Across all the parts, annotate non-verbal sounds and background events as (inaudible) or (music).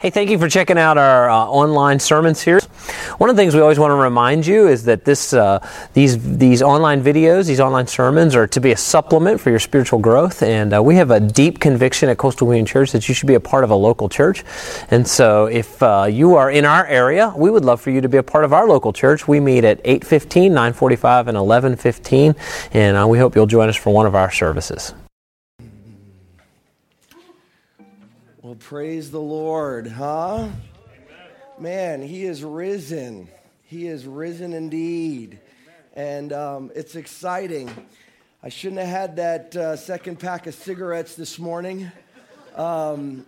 Hey, thank you for checking out our uh, online sermon series. One of the things we always want to remind you is that this, uh, these, these online videos, these online sermons, are to be a supplement for your spiritual growth. And uh, we have a deep conviction at Coastal Union Church that you should be a part of a local church. And so, if uh, you are in our area, we would love for you to be a part of our local church. We meet at 8:15, 9:45, and 11:15, and uh, we hope you'll join us for one of our services. Praise the Lord, huh? Man, he is risen. He is risen indeed. And um, it's exciting. I shouldn't have had that uh, second pack of cigarettes this morning. Um,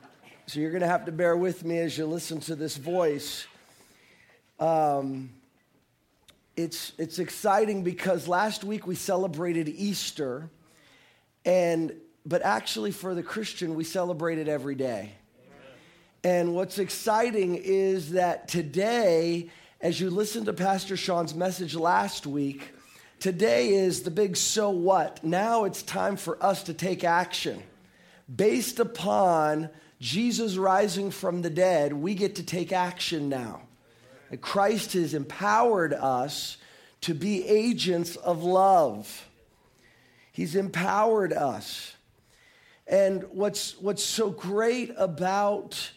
so you're going to have to bear with me as you listen to this voice. Um, it's, it's exciting because last week we celebrated Easter, and but actually for the Christian, we celebrate it every day. And what's exciting is that today, as you listen to Pastor Sean's message last week, today is the big so what. Now it's time for us to take action. Based upon Jesus rising from the dead, we get to take action now. Christ has empowered us to be agents of love. He's empowered us. And what's, what's so great about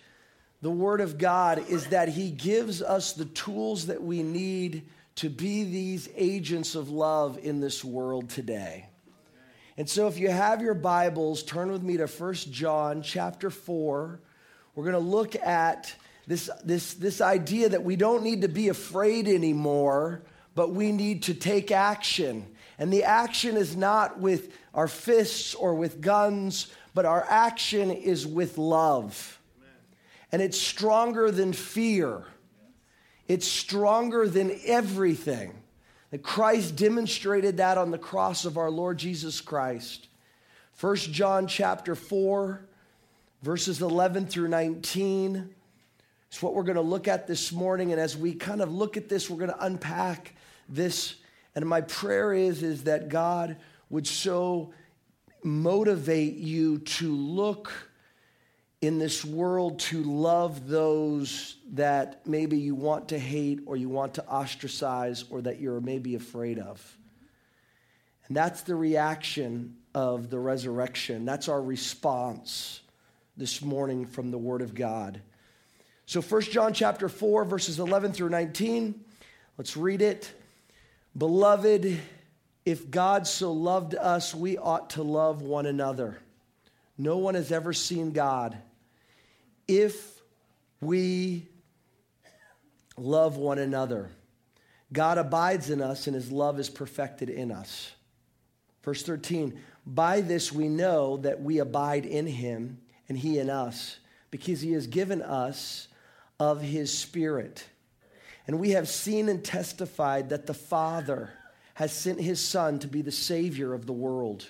the Word of God is that He gives us the tools that we need to be these agents of love in this world today. And so if you have your Bibles, turn with me to 1 John chapter 4. We're going to look at this, this, this idea that we don't need to be afraid anymore, but we need to take action. And the action is not with our fists or with guns, but our action is with love. And it's stronger than fear, it's stronger than everything. That Christ demonstrated that on the cross of our Lord Jesus Christ. 1 John chapter 4, verses 11 through 19. It's what we're going to look at this morning. And as we kind of look at this, we're going to unpack this. And my prayer is, is that God would so motivate you to look in this world to love those that maybe you want to hate or you want to ostracize or that you're maybe afraid of. And that's the reaction of the resurrection. That's our response this morning from the word of God. So 1 John chapter 4 verses 11 through 19. Let's read it. Beloved, if God so loved us, we ought to love one another. No one has ever seen God. If we love one another, God abides in us and his love is perfected in us. Verse 13, by this we know that we abide in him and he in us, because he has given us of his spirit. And we have seen and testified that the Father has sent his Son to be the Savior of the world.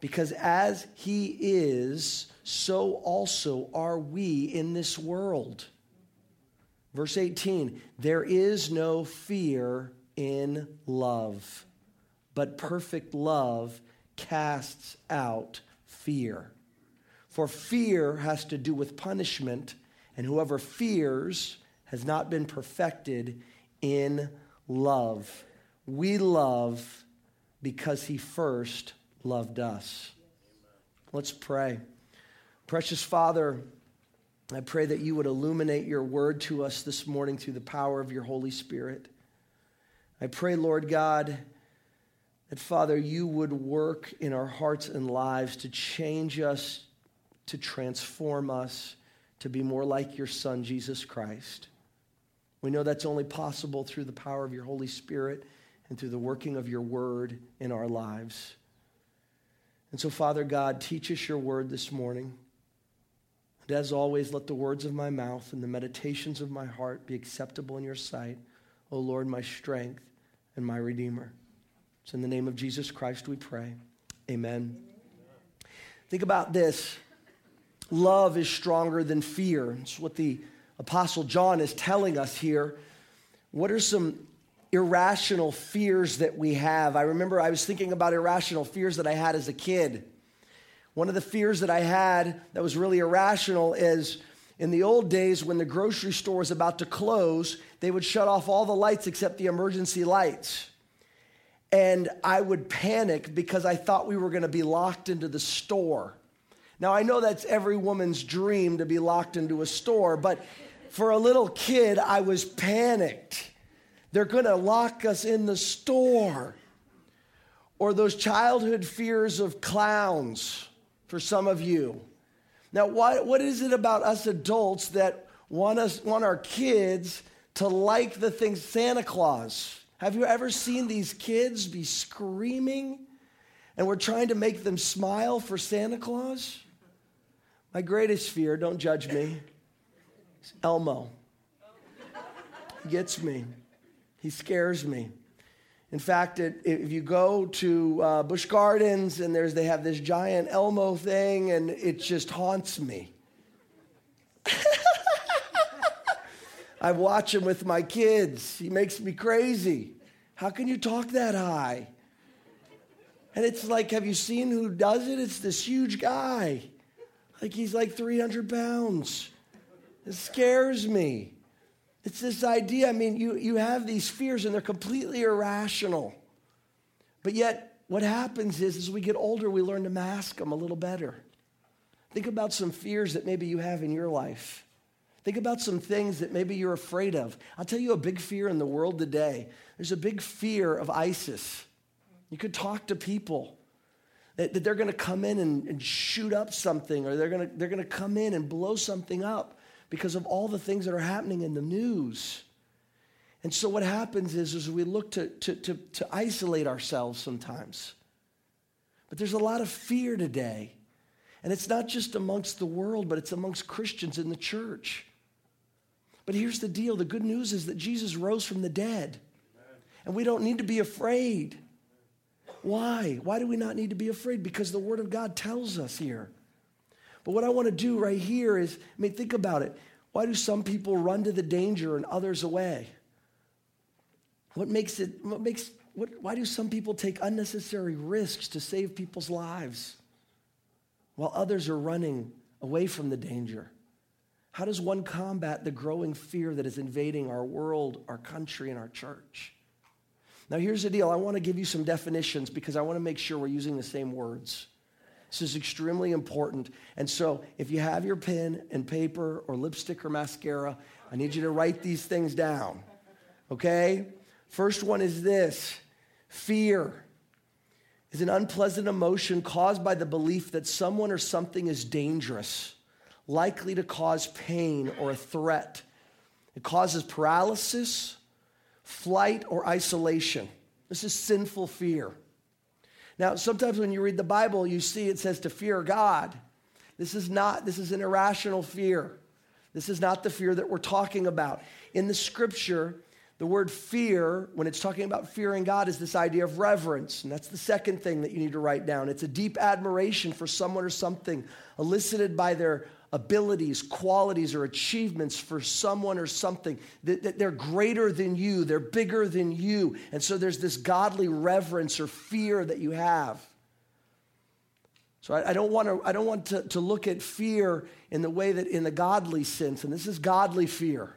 Because as he is, so also are we in this world. Verse 18 there is no fear in love, but perfect love casts out fear. For fear has to do with punishment, and whoever fears has not been perfected in love. We love because he first loved us. Let's pray. Precious Father, I pray that you would illuminate your word to us this morning through the power of your Holy Spirit. I pray, Lord God, that Father, you would work in our hearts and lives to change us, to transform us, to be more like your Son, Jesus Christ. We know that's only possible through the power of your Holy Spirit and through the working of your word in our lives. And so, Father God, teach us your word this morning. And as always, let the words of my mouth and the meditations of my heart be acceptable in your sight, O Lord, my strength and my Redeemer. It's in the name of Jesus Christ we pray. Amen. Think about this love is stronger than fear. It's what the Apostle John is telling us here. What are some irrational fears that we have? I remember I was thinking about irrational fears that I had as a kid. One of the fears that I had that was really irrational is in the old days when the grocery store was about to close, they would shut off all the lights except the emergency lights. And I would panic because I thought we were going to be locked into the store. Now, I know that's every woman's dream to be locked into a store, but for a little kid, I was panicked. They're going to lock us in the store. Or those childhood fears of clowns for some of you. Now, what, what is it about us adults that want, us, want our kids to like the things Santa Claus? Have you ever seen these kids be screaming and we're trying to make them smile for Santa Claus? My greatest fear, don't judge me, is Elmo. He gets me, he scares me. In fact, it, if you go to uh, Busch Gardens and there's, they have this giant Elmo thing, and it just haunts me. (laughs) I watch him with my kids. He makes me crazy. How can you talk that high? And it's like, have you seen who does it? It's this huge guy. Like he's like 300 pounds. It scares me. It's this idea. I mean, you, you have these fears and they're completely irrational. But yet, what happens is as we get older, we learn to mask them a little better. Think about some fears that maybe you have in your life. Think about some things that maybe you're afraid of. I'll tell you a big fear in the world today. There's a big fear of ISIS. You could talk to people that, that they're going to come in and, and, shoot up something or they're going to they're going to come in and blow something up because of all the things that are happening in the news. And so what happens is, is we look to, to, to, to isolate ourselves sometimes. But there's a lot of fear today. And it's not just amongst the world, but it's amongst Christians in the church. But here's the deal the good news is that Jesus rose from the dead, and we don't need to be afraid. Why? Why do we not need to be afraid? Because the Word of God tells us here. But what I want to do right here is, I mean, think about it. Why do some people run to the danger and others away? What makes it, what makes, what, why do some people take unnecessary risks to save people's lives while others are running away from the danger? How does one combat the growing fear that is invading our world, our country, and our church? Now, here's the deal I want to give you some definitions because I want to make sure we're using the same words. This is extremely important. And so, if you have your pen and paper or lipstick or mascara, I need you to write these things down. Okay? First one is this fear is an unpleasant emotion caused by the belief that someone or something is dangerous likely to cause pain or a threat. It causes paralysis, flight, or isolation. This is sinful fear. Now, sometimes when you read the Bible, you see it says to fear God. This is not, this is an irrational fear. This is not the fear that we're talking about. In the scripture, the word fear, when it's talking about fearing God, is this idea of reverence. And that's the second thing that you need to write down. It's a deep admiration for someone or something elicited by their abilities, qualities, or achievements for someone or something, that, that, they're greater than you, they're bigger than you. And so there's this godly reverence or fear that you have. So I, I don't want, to, I don't want to, to look at fear in the way that in the godly sense, and this is godly fear.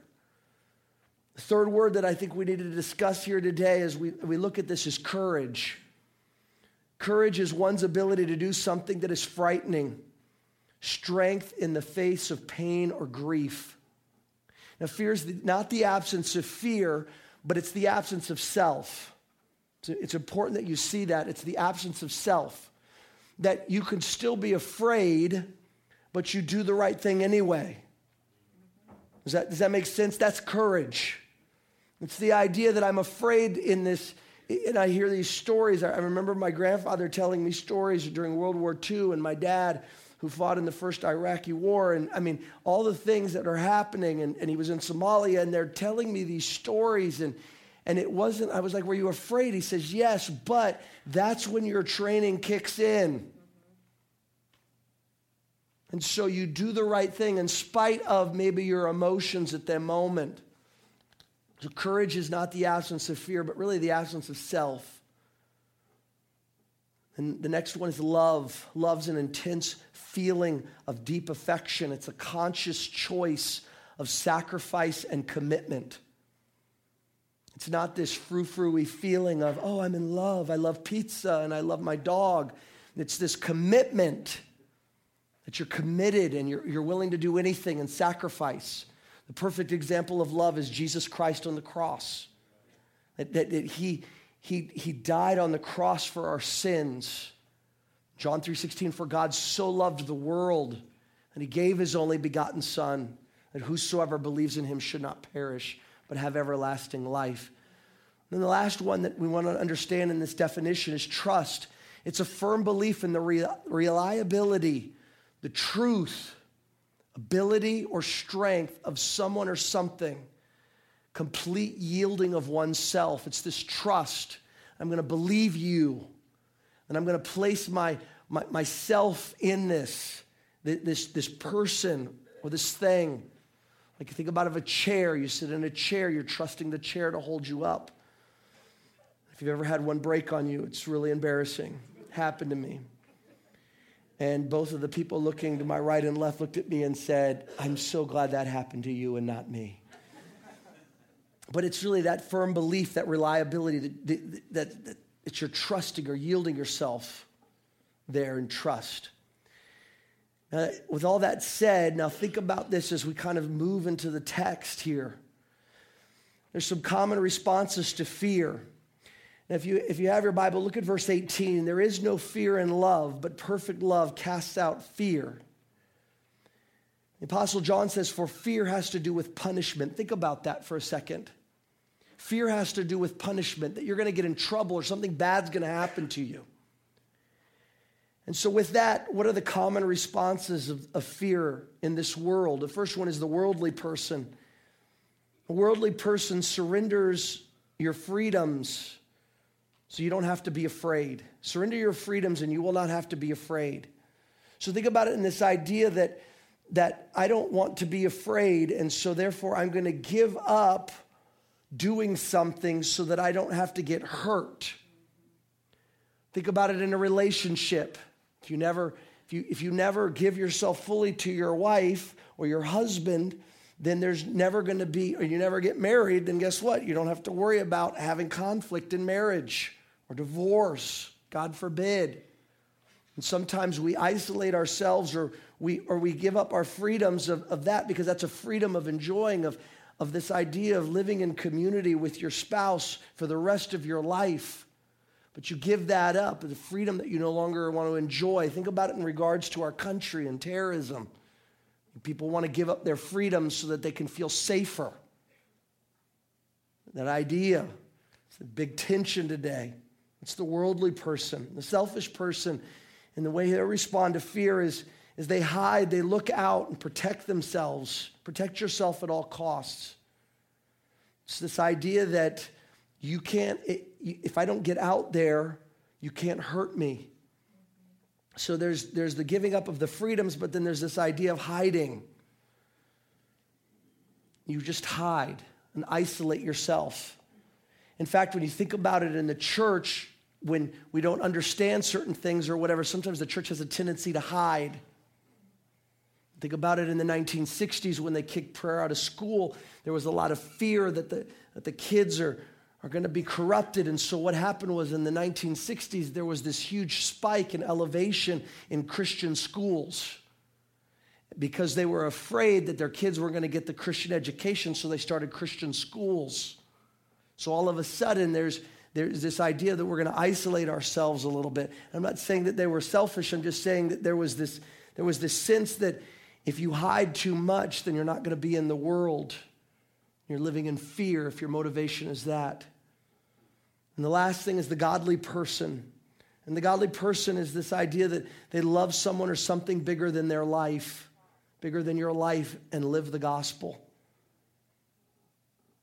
The third word that I think we need to discuss here today as we, we look at this is courage. Courage is one's ability to do something that is frightening strength in the face of pain or grief. Now, fear is not the absence of fear, but it's the absence of self. So it's important that you see that. It's the absence of self. That you can still be afraid, but you do the right thing anyway. Does that, does that make sense? That's courage. It's the idea that I'm afraid in this, and I hear these stories. I remember my grandfather telling me stories during World War II, and my dad who fought in the first Iraqi war. And I mean, all the things that are happening. And, and he was in Somalia, and they're telling me these stories. And, And it wasn't, I was like, Were you afraid? He says, Yes, but that's when your training kicks in. And so you do the right thing in spite of maybe your emotions at that moment. So courage is not the absence of fear, but really the absence of self. And the next one is love. Love's an intense feeling of deep affection, it's a conscious choice of sacrifice and commitment. It's not this frou frou feeling of, oh, I'm in love. I love pizza and I love my dog. It's this commitment that you're committed and you're, you're willing to do anything and sacrifice. The perfect example of love is Jesus Christ on the cross. That, that, that he, he, he died on the cross for our sins. John 3:16 for God so loved the world and he gave his only begotten son that whosoever believes in him should not perish but have everlasting life. And then the last one that we want to understand in this definition is trust. It's a firm belief in the reliability, the truth, ability or strength of someone or something, complete yielding of oneself. It's this trust. I'm going to believe you, and I'm going to place my, my, myself in this, this, this person or this thing. Like you think about of a chair, you sit in a chair, you're trusting the chair to hold you up. If you've ever had one break on you, it's really embarrassing. Happened to me. And both of the people looking to my right and left looked at me and said, I'm so glad that happened to you and not me. But it's really that firm belief, that reliability, that, that, that it's your trusting or yielding yourself there in trust. With all that said, now think about this as we kind of move into the text here. There's some common responses to fear. if you, if you have your Bible, look at verse 18. There is no fear in love, but perfect love casts out fear. The Apostle John says, For fear has to do with punishment. Think about that for a second. Fear has to do with punishment, that you're going to get in trouble or something bad's going to happen to you. And so, with that, what are the common responses of, of, fear in this world? The first one is the worldly person. A worldly person surrenders your freedoms so you don't have to be afraid. Surrender your freedoms and you will not have to be afraid. So, think about it in this idea that, that I don't want to be afraid, and so therefore I'm going to give up doing something so that I don't have to get hurt. Think about it in a relationship. If you never, if you, if you never give yourself fully to your wife or your husband, then there's never going to be, or you never get married, then guess what? You don't have to worry about having conflict in marriage or divorce, God forbid. And sometimes we isolate ourselves or we, or we give up our freedoms of, of that because that's a freedom of enjoying, of, of this idea of living in community with your spouse for the rest of your life. But you give that up, the freedom that you no longer want to enjoy. Think about it in regards to our country and terrorism. People want to give up their freedoms so that they can feel safer. That idea, it's a big tension today. It's the worldly person, the selfish person, and the way they respond to fear is, is they hide, they look out and protect themselves. Protect yourself at all costs. It's this idea that you can't, if I don't get out there, you can't hurt me. So there's, there's the giving up of the freedoms, but then there's this idea of hiding. You just hide and isolate yourself. In fact, when you think about it in the church, when we don't understand certain things or whatever, sometimes the church has a tendency to hide. Think about it in the 1960s when they kicked prayer out of school. There was a lot of fear that the, that the kids are, are going to be corrupted. And so, what happened was in the 1960s, there was this huge spike in elevation in Christian schools because they were afraid that their kids weren't going to get the Christian education, so they started Christian schools. So, all of a sudden, there's there's this idea that we're going to isolate ourselves a little bit. I'm not saying that they were selfish. I'm just saying that there was this, there was this sense that if you hide too much, then you're not going to be in the world. You're living in fear if your motivation is that. And the last thing is the godly person. And the godly person is this idea that they love someone or something bigger than their life, bigger than your life, and live the gospel.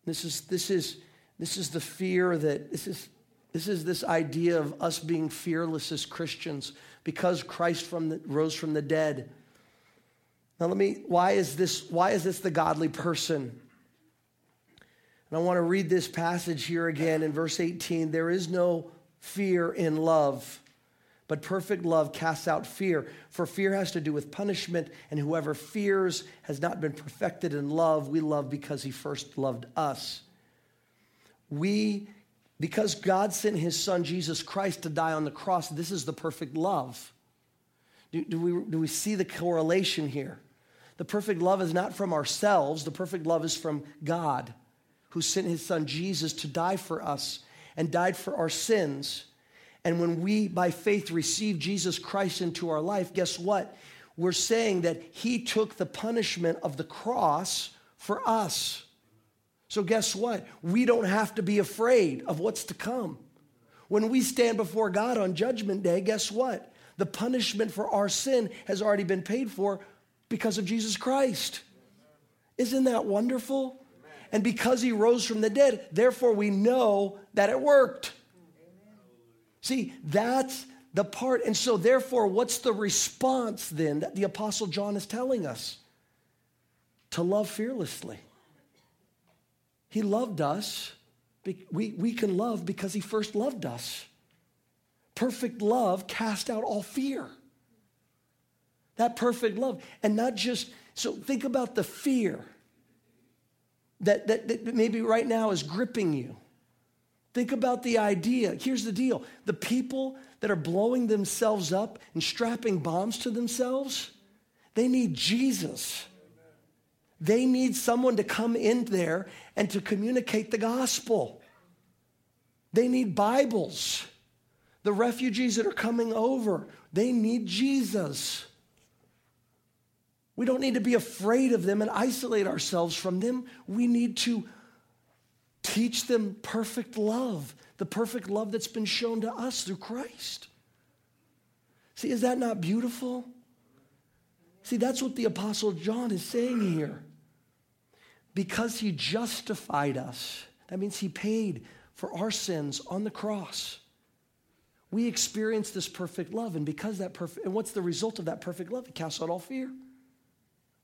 This is, this is This is the fear that this is this is this idea of us being fearless as Christians because Christ from the, rose from the dead. Now let me why is this why is this the godly person? And I want to read this passage here again in verse 18. There is no fear in love, but perfect love casts out fear. For fear has to do with punishment, and whoever fears has not been perfected in love. We love because he first loved us. We, because God sent his son Jesus Christ to die on the cross, this is the perfect love. Do, do, we, do we see the correlation here? The perfect love is not from ourselves, the perfect love is from God who sent his son Jesus to die for us and died for our sins. And when we, by faith, receive Jesus Christ into our life, guess what? We're saying that he took the punishment of the cross for us. So, guess what? We don't have to be afraid of what's to come. When we stand before God on Judgment Day, guess what? The punishment for our sin has already been paid for because of Jesus Christ. Isn't that wonderful? And because he rose from the dead, therefore we know that it worked. See, that's the part. And so, therefore, what's the response then that the Apostle John is telling us? To love fearlessly. He loved us. We, we can love because he first loved us. Perfect love cast out all fear. That perfect love. And not just, so think about the fear that, that, that maybe right now is gripping you. Think about the idea. Here's the deal the people that are blowing themselves up and strapping bombs to themselves, they need Jesus. They need someone to come in there and to communicate the gospel. They need Bibles. The refugees that are coming over, they need Jesus. We don't need to be afraid of them and isolate ourselves from them. We need to teach them perfect love, the perfect love that's been shown to us through Christ. See, is that not beautiful? See, that's what the Apostle John is saying here. Because he justified us, that means he paid for our sins on the cross. We experience this perfect love, and because that perfect, and what's the result of that perfect love? It casts out all fear.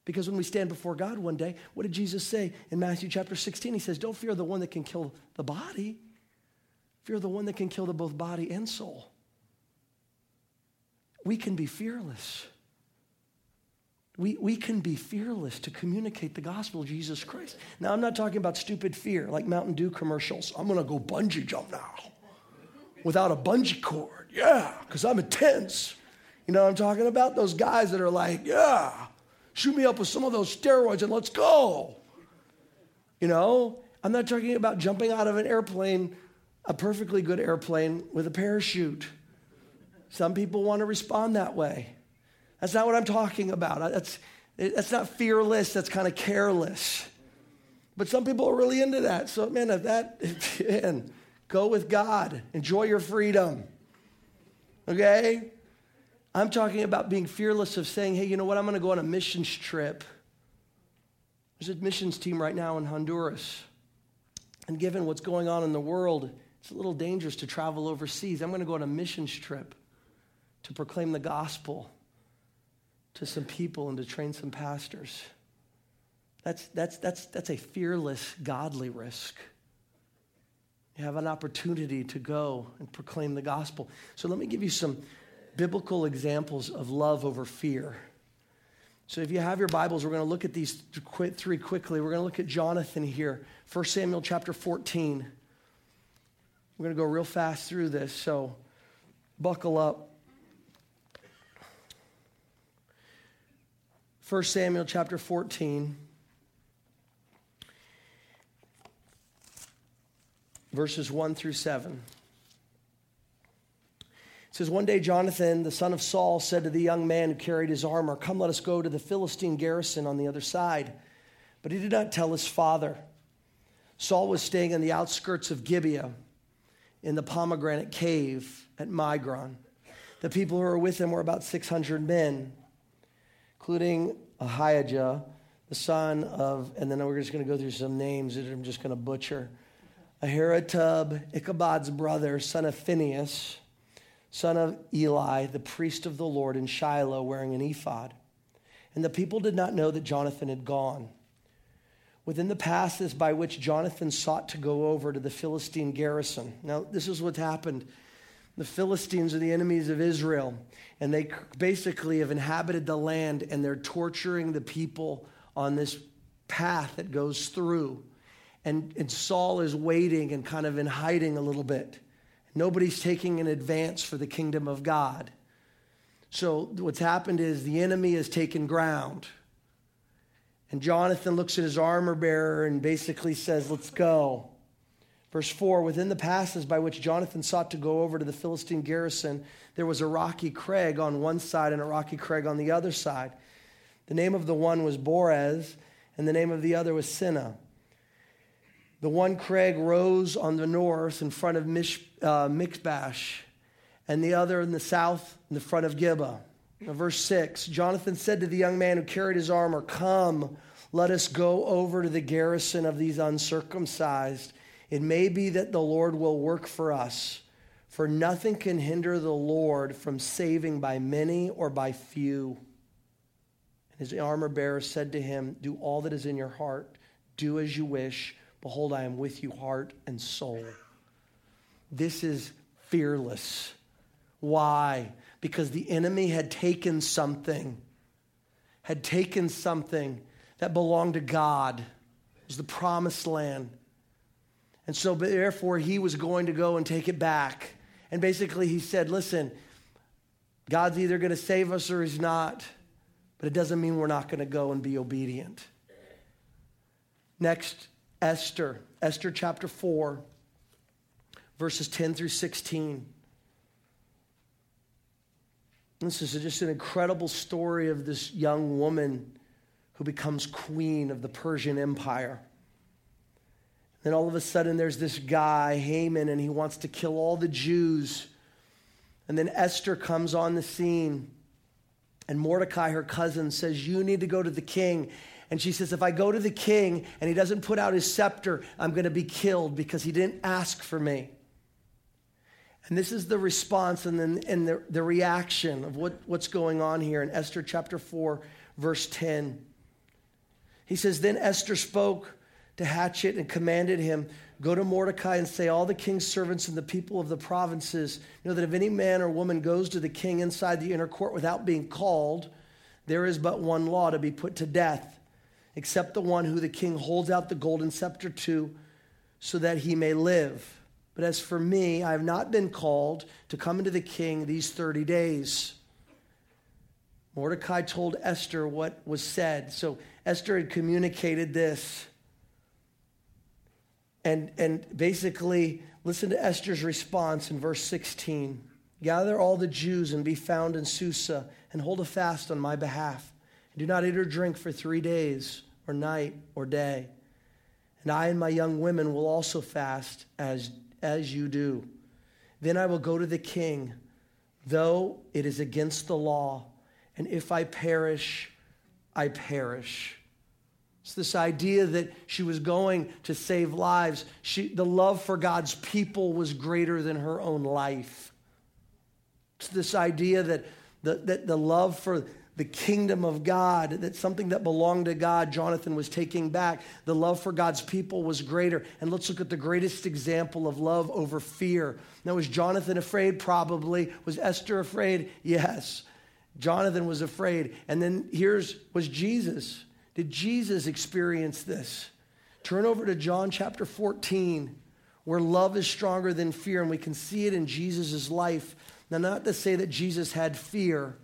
Because when we stand before God one day, what did Jesus say in Matthew chapter 16? He says, Don't fear the one that can kill the body, fear the one that can kill the both body and soul. We can be fearless. We, we can be fearless to communicate the gospel of Jesus Christ. Now, I'm not talking about stupid fear like Mountain Dew commercials. I'm going to go bungee jump now without a bungee cord. Yeah, because I'm intense. You know what I'm talking about? Those guys that are like, yeah, Shoot me up with some of those steroids and let's go. You know, I'm not talking about jumping out of an airplane, a perfectly good airplane with a parachute. Some people want to respond that way. That's not what I'm talking about. That's, that's not fearless, that's kind of careless. But some people are really into that. So, man, if that, (laughs) man, go with God, enjoy your freedom. Okay? I'm talking about being fearless of saying, hey, you know what? I'm going to go on a missions trip. There's a missions team right now in Honduras. And given what's going on in the world, it's a little dangerous to travel overseas. I'm going to go on a missions trip to proclaim the gospel to some people and to train some pastors. That's, that's, that's, that's a fearless, godly risk. You have an opportunity to go and proclaim the gospel. So let me give you some biblical examples of love over fear. So if you have your Bibles, we're going to look at these three quickly. We're going to look at Jonathan here, 1 Samuel chapter 14. We're going to go real fast through this, so buckle up. 1 Samuel chapter 14, verses 1 through 7. It says, One day Jonathan, the son of Saul, said to the young man who carried his armor, Come, let us go to the Philistine garrison on the other side. But he did not tell his father. Saul was staying in the outskirts of Gibeah in the pomegranate cave at Migron. The people who were with him were about 600 men, including Ahijah, the son of, and then we're just going to go through some names that I'm just going to butcher. Ahirutub, Ichabod's brother, son of Phinehas, son of Eli, the priest of the Lord in Shiloh, wearing an ephod. And the people did not know that Jonathan had gone. Within the passes by which Jonathan sought to go over to the Philistine garrison. Now, this is what happened. The Philistines are the enemies of Israel, and they basically have inhabited the land and they're torturing the people on this path that goes through. And, and Saul is waiting and kind of in hiding a little bit. Nobody's taking an advance for the kingdom of God. So, what's happened is the enemy has taken ground. And Jonathan looks at his armor bearer and basically says, Let's go. Verse 4 Within the passes by which Jonathan sought to go over to the Philistine garrison, there was a rocky crag on one side and a rocky crag on the other side. The name of the one was Bores, and the name of the other was Seneh. The one crag rose on the north in front of Mish, uh, Michmash, and the other in the south in the front of Gibeah. Verse 6 Jonathan said to the young man who carried his armor, Come, let us go over to the garrison of these uncircumcised. It may be that the Lord will work for us, for nothing can hinder the Lord from saving by many or by few. And his armor bearer said to him, Do all that is in your heart, do as you wish Behold, I am with you, heart and soul. This is fearless. Why? Because the enemy had taken something, had taken something that belonged to God. It was the promised land. And so, therefore, he was going to go and take it back. And basically, he said, Listen, God's either going to save us or he's not, but it doesn't mean we're not going to go and be obedient. Next, Esther, Esther chapter 4, verses 10 through 16. This is just an incredible story of this young woman who becomes queen of the Persian Empire. Then all of a sudden, there's this guy, Haman, and he wants to kill all the Jews. And then Esther comes on the scene, and Mordecai, her cousin, says, You need to go to the king and she says, If I go to the king and he doesn't put out his scepter, I'm going to be killed because he didn't ask for me. And this is the response and, then, and the, the reaction of what, what's going on here in Esther chapter 4, verse 10. He says, Then Esther spoke to Hathach and commanded him, Go to Mordecai and say, All the king's servants and the people of the provinces know that if any man or woman goes to the king inside the inner court without being called, there is but one law to be put to death except the one who the king holds out the golden scepter to, so that he may live. But as for me, I have not been called to come into the king these 30 days. Mordecai told Esther what was said. So Esther had communicated this. And, and basically, listen to Esther's response in verse 16 Gather all the Jews and be found in Susa, and hold a fast on my behalf. And Do not eat or drink for three days, or night, or day. And I and my young women will also fast as, as you do. Then I will go to the king, though it is against the law. And if I perish, I perish. It's this idea that she was going to save lives. She, the love for God's people was greater than her own life. It's this idea that the, that the love for the kingdom of God, that something that belonged to God, Jonathan was taking back. The love for God's people was greater. And let's look at the greatest example of love over fear. Now, was Jonathan afraid? Probably. Was Esther afraid? Yes. Jonathan was afraid. And then here's was Jesus. Did Jesus experience this? Turn over to John chapter 14, where love is stronger than fear, and we can see it in Jesus' life. Now, not to say that Jesus had fear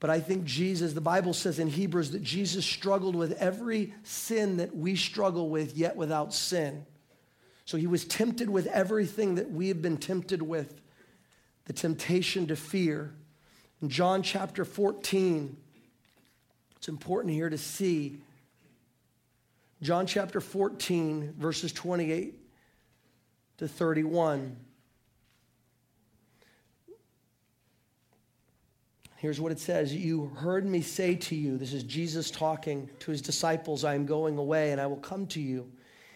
but I think Jesus, the Bible says in Hebrews that Jesus struggled with every sin that we struggle with, yet without sin. So he was tempted with everything that we have been tempted with the temptation to fear. In John chapter 14, it's important here to see. John chapter 14, verses 28 to 31. Here's what it says You heard me say to you, this is Jesus talking to his disciples, I am going away and I will come to you.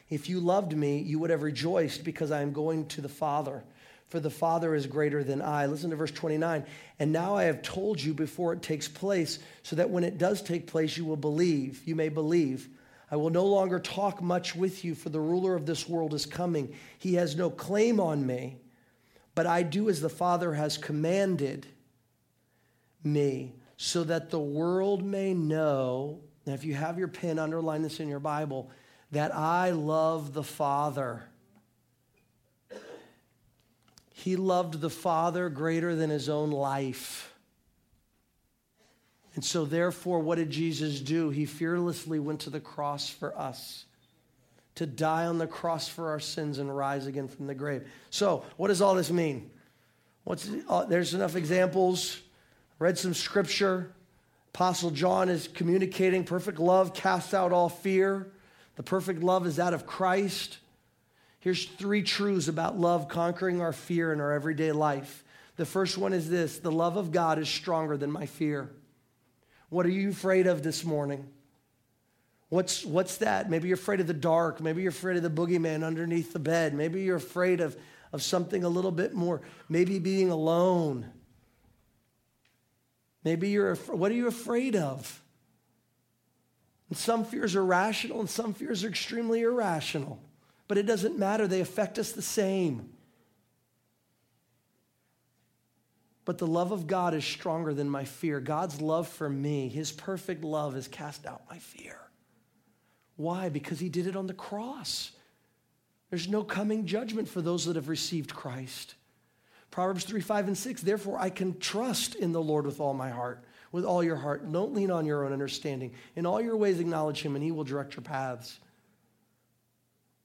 If you loved me, you would have rejoiced because I am going to the Father. For the Father is greater than I. Listen to verse 29. And now I have told you before it takes place, so that when it does take place, you will believe. You may believe. I will no longer talk much with you, for the ruler of this world is coming. He has no claim on me, but I do as the Father has commanded me, so that the world may know. Now, if you have your pen, underline this in your Bible that I love the Father. He loved the Father greater than his own life. And so, therefore, what did Jesus do? He fearlessly went to the cross for us to die on the cross for our sins and rise again from the grave. So, what does all this mean? What's, uh, there's enough examples. Read some scripture. Apostle John is communicating perfect love casts out all fear. The perfect love is that of Christ. Here's three truths about love conquering our fear in our everyday life. The first one is this the love of God is stronger than my fear. What are you afraid of this morning? What's, what's that? Maybe you're afraid of the dark. Maybe you're afraid of the boogeyman underneath the bed. Maybe you're afraid of, of something a little bit more, maybe being alone. Maybe you're, what are you afraid of? And some fears are rational and some fears are extremely irrational. But it doesn't matter, they affect us the same. But the love of God is stronger than my fear. God's love for me, his perfect love, has cast out my fear. Why? Because he did it on the cross. There's no coming judgment for those that have received Christ. Proverbs 3, 5, and 6. Therefore, I can trust in the Lord with all my heart with all your heart. Don't lean on your own understanding. In all your ways, acknowledge Him, and He will direct your paths.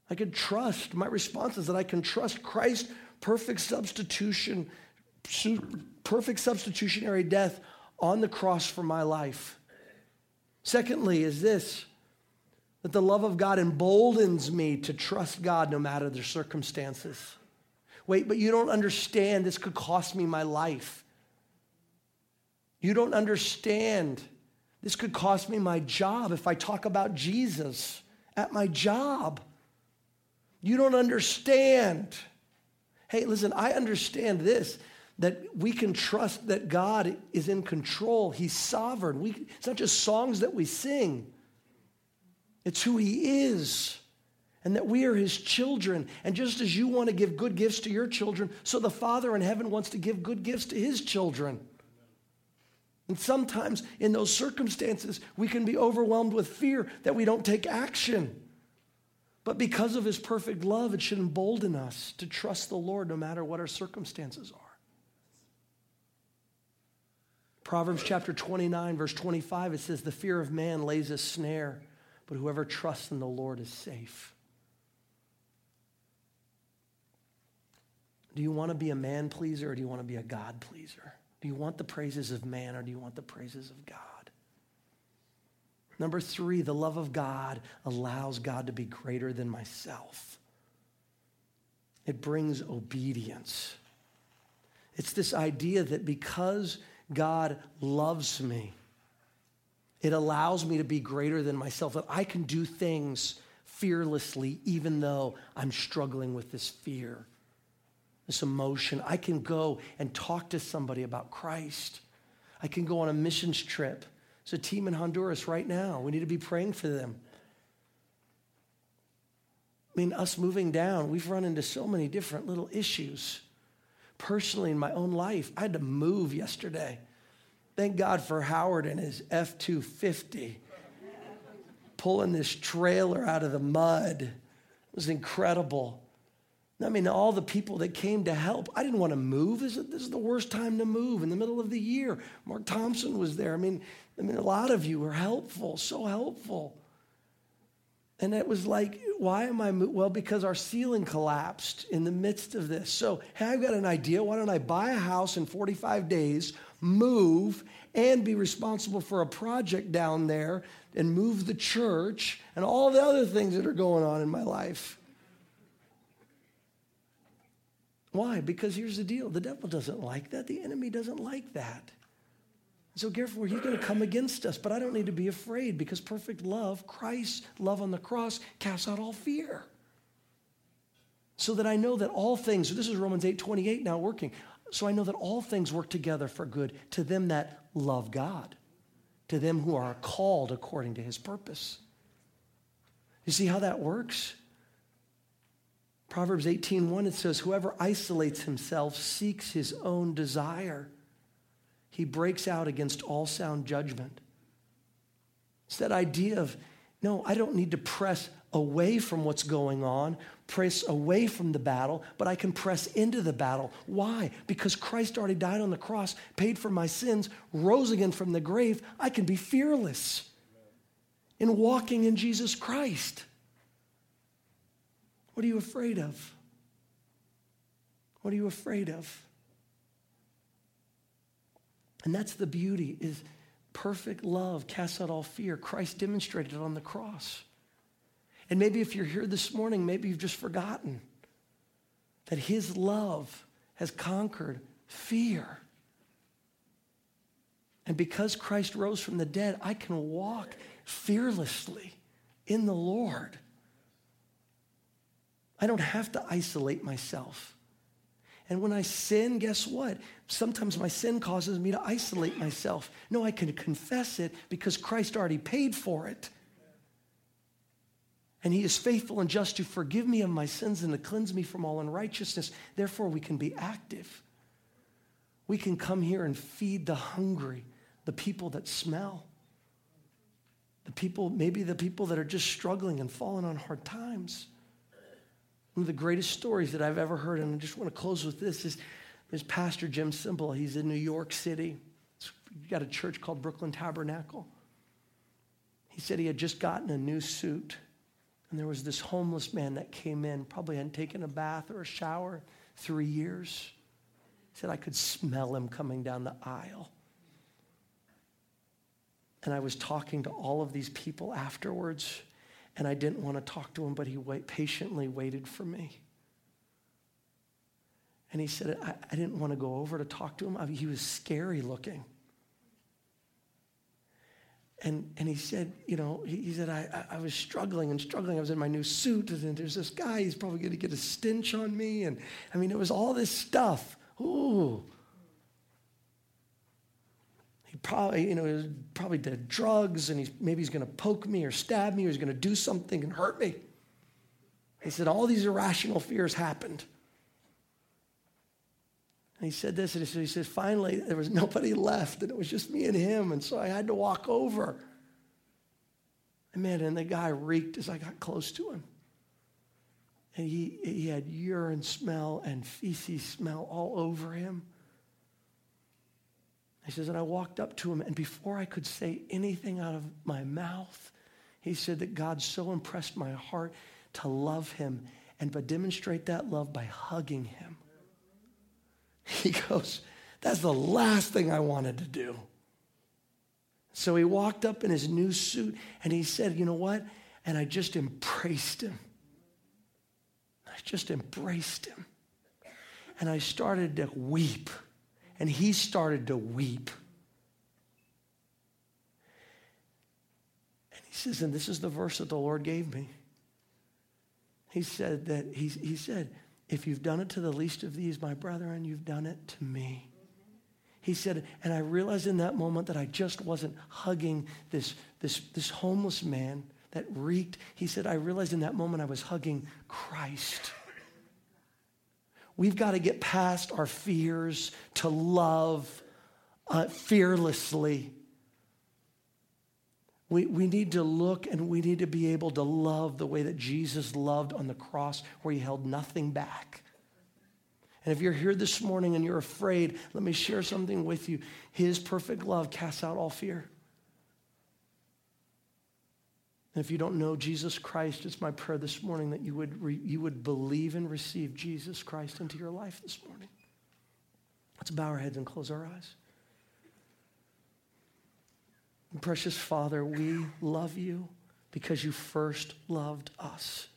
I can trust, my response is that I can trust Christ's perfect substitution, perfect substitutionary death on the cross for my life. Secondly, is this that the love of God emboldens me to trust God no matter the circumstances. Wait, but you don't understand. This could cost me my life. You don't understand. This could cost me my job if I talk about Jesus at my job. You don't understand. Hey, listen, I understand this that we can trust that God is in control. He's sovereign. We, it's not just songs that we sing, it's who He is. And that we are His children. And just as you want to give good gifts to your children, so the Father in heaven wants to give good gifts to His children. And sometimes in those circumstances, we can be overwhelmed with fear that we don't take action. But because of his perfect love, it should embolden us to trust the Lord no matter what our circumstances are. Proverbs chapter 29, verse 25, it says, The fear of man lays a snare, but whoever trusts in the Lord is safe. Do you want to be a man pleaser or do you want to be a God pleaser? Do you want the praises of man or do you want the praises of God? Number three, the love of God allows God to be greater than myself. It brings obedience. It's this idea that because God loves me, it allows me to be greater than myself, that I can do things fearlessly even though I'm struggling with this fear this emotion. I can go and talk to somebody about Christ. I can go on a missions trip. There's a team in Honduras right now. We need to be praying for them. I mean, us moving down, we've run into so many different little issues. Personally, in my own life, I had to move yesterday. Thank God for Howard and his F 250 pulling this trailer out of the mud. It was incredible. I mean, all the people that came to help, I didn't want to move. This is, the worst time to move in the middle of the year. Mark Thompson was there. I mean, I mean, a lot of you were helpful, so helpful. And it was like, why am I? Well, because our ceiling collapsed in the midst of this. So, hey, I've got an idea. Why don't I buy a house in 45 days, move, and be responsible for a project down there and move the church and all the other things that are going on in my life? Why? Because here's the deal the devil doesn't like that, the enemy doesn't like that. So, therefore, he's going to come against us, but I don't need to be afraid because perfect love, Christ's love on the cross, casts out all fear. so that I know that all things, this is Romans 8 28 now working. So I know that all things work together for good to them that love God, to them who are called according to his purpose. You see how that works? Proverbs 18:1 it says whoever isolates himself seeks his own desire. He breaks out against all sound judgment. It's that idea of no, I don't need to press away from what's going on, press away from the battle, but I can press into the battle. Why? Because Christ already died on the cross, paid for my sins, rose again from the grave. I can be fearless in walking in Jesus Christ. What are you afraid of? What are you afraid of? And that's the beauty is perfect love casts out all fear. Christ demonstrated it on the cross. And maybe if you're here this morning, maybe you've just forgotten that his love has conquered fear. And because Christ rose from the dead, I can walk fearlessly in the Lord. I don't have to isolate myself. And when I sin, guess what? Sometimes my sin causes me to isolate myself. No, I can confess it because Christ already paid for it. And he is faithful and just to forgive me of my sins and to cleanse me from all unrighteousness. Therefore, we can be active. We can come here and feed the hungry, the people that smell, the people, maybe the people that are just struggling and falling on hard times. One of the greatest stories that I've ever heard, and I just want to close with this, is, is Pastor Jim Cymbala. He's in New York City. He's got a church called Brooklyn Tabernacle. He said he had just gotten a new suit. And there was this homeless man that came in, probably hadn't taken a bath or a shower three years. He said, I could smell him coming down the aisle. And I was talking to all of these people afterwards and I didn't want to talk to him, but he wait, patiently waited for me. And he said, I, I didn't want to go over to talk to him. I, he was scary looking. And, and he said, you know, he, he said, I, I was struggling and struggling. I was in my new suit, and there's this guy, he's probably going to get a stench on me. And I mean, it was all this stuff. Ooh probably, you know, probably did drugs and he's, maybe he's going to poke me or stab me or he's going to do something and hurt me. He said, all these irrational fears happened. And he said this, and he said, he finally, there was nobody left, and it was just me and him, and so I had to walk over. And man, and the guy reeked as I got close to him. And he, he had urine smell and feces smell all over him. He says, and I walked up to him, and before I could say anything out of my mouth, he said that God so impressed my heart to love him and to demonstrate that love by hugging him. He goes, That's the last thing I wanted to do. So he walked up in his new suit and he said, You know what? And I just embraced him. I just embraced him. And I started to weep and he started to weep. And he says, and this is the verse that the Lord gave me. He said that, he, he said, if you've done it to the least of these, my brethren, you've done it to me. He said, and I realized in that moment that I just wasn't hugging this, this, this homeless man that reeked. He said, I realized in that moment I was hugging Christ. We've got to get past our fears to love uh, fearlessly. We, we need to look and we need to be able to love the way that Jesus loved on the cross, where he held nothing back. And if you're here this morning and you're afraid, let me share something with you. His perfect love casts out all fear. And if you don't know Jesus Christ, it's my prayer this morning that you would, re, you would believe and receive Jesus Christ into your life this morning. Let's bow our heads and close our eyes. And precious Father, we love you because you first loved us.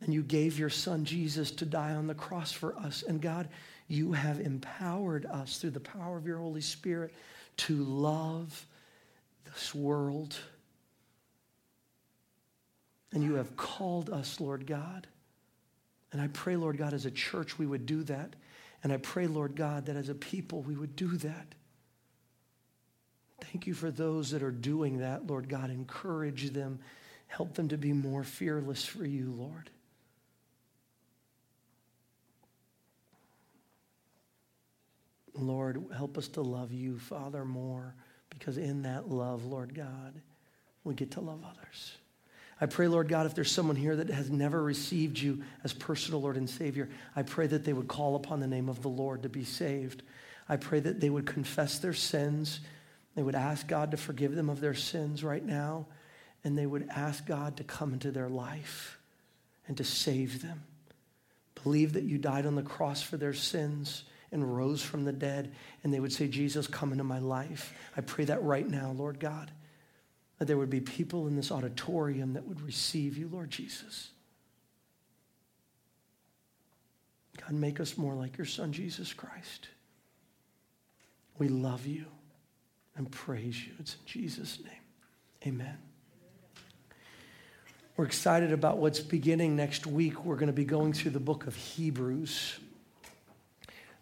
And you gave your son Jesus to die on the cross for us. And God, you have empowered us through the power of your Holy Spirit to love this world and you have called us, Lord God, And I pray, Lord God, as a church, we would do that. And I pray, Lord God, that as a people, we would do that. Thank you for those that are doing that, Lord God. Encourage them, help them to be more fearless for you, Lord. Lord, help us to love you, Father, more, because in that love, Lord God, we get to love others. I pray, Lord God, if there's someone here that has never received you as personal Lord and Savior, I pray that they would call upon the name of the Lord to be saved. I pray that they would confess their sins. They would ask God to forgive them of their sins right now. And they would ask God to come into their life and to save them. Believe that you died on the cross for their sins and rose from the dead. And they would say, Jesus, come into my life. I pray that right now, Lord God that there would be people in this auditorium that would receive you, Lord Jesus. God, make us more like your Son, Jesus Christ. We love you and praise you. It's in Jesus' name. Amen. We're excited about what's beginning next week. We're going to be going through the book of Hebrews.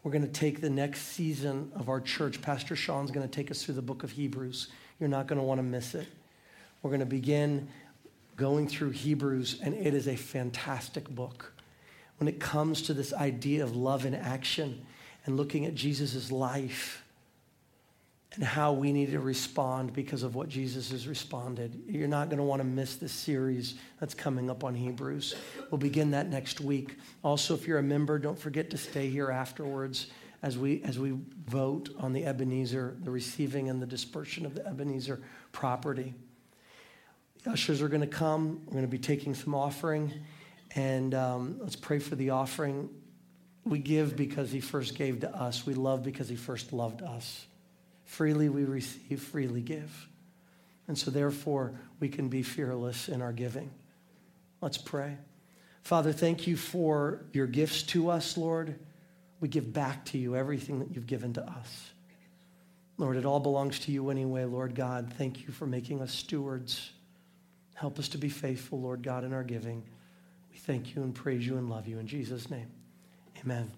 We're going to take the next season of our church. Pastor Sean's going to take us through the book of Hebrews. You're not going to want to miss it. We're going to begin going through Hebrews, and it is a fantastic book. When it comes to this idea of love in action and looking at Jesus' life and how we need to respond because of what Jesus has responded, you're not going to want to miss this series that's coming up on Hebrews. We'll begin that next week. Also, if you're a member, don't forget to stay here afterwards as we, as we vote on the Ebenezer, the receiving and the dispersion of the Ebenezer property. Ushers are going to come. We're going to be taking some offering. And um, let's pray for the offering. We give because he first gave to us. We love because he first loved us. Freely we receive, freely give. And so, therefore, we can be fearless in our giving. Let's pray. Father, thank you for your gifts to us, Lord. We give back to you everything that you've given to us. Lord, it all belongs to you anyway, Lord God. Thank you for making us stewards. Help us to be faithful, Lord God, in our giving. We thank you and praise you and love you. In Jesus' name, amen.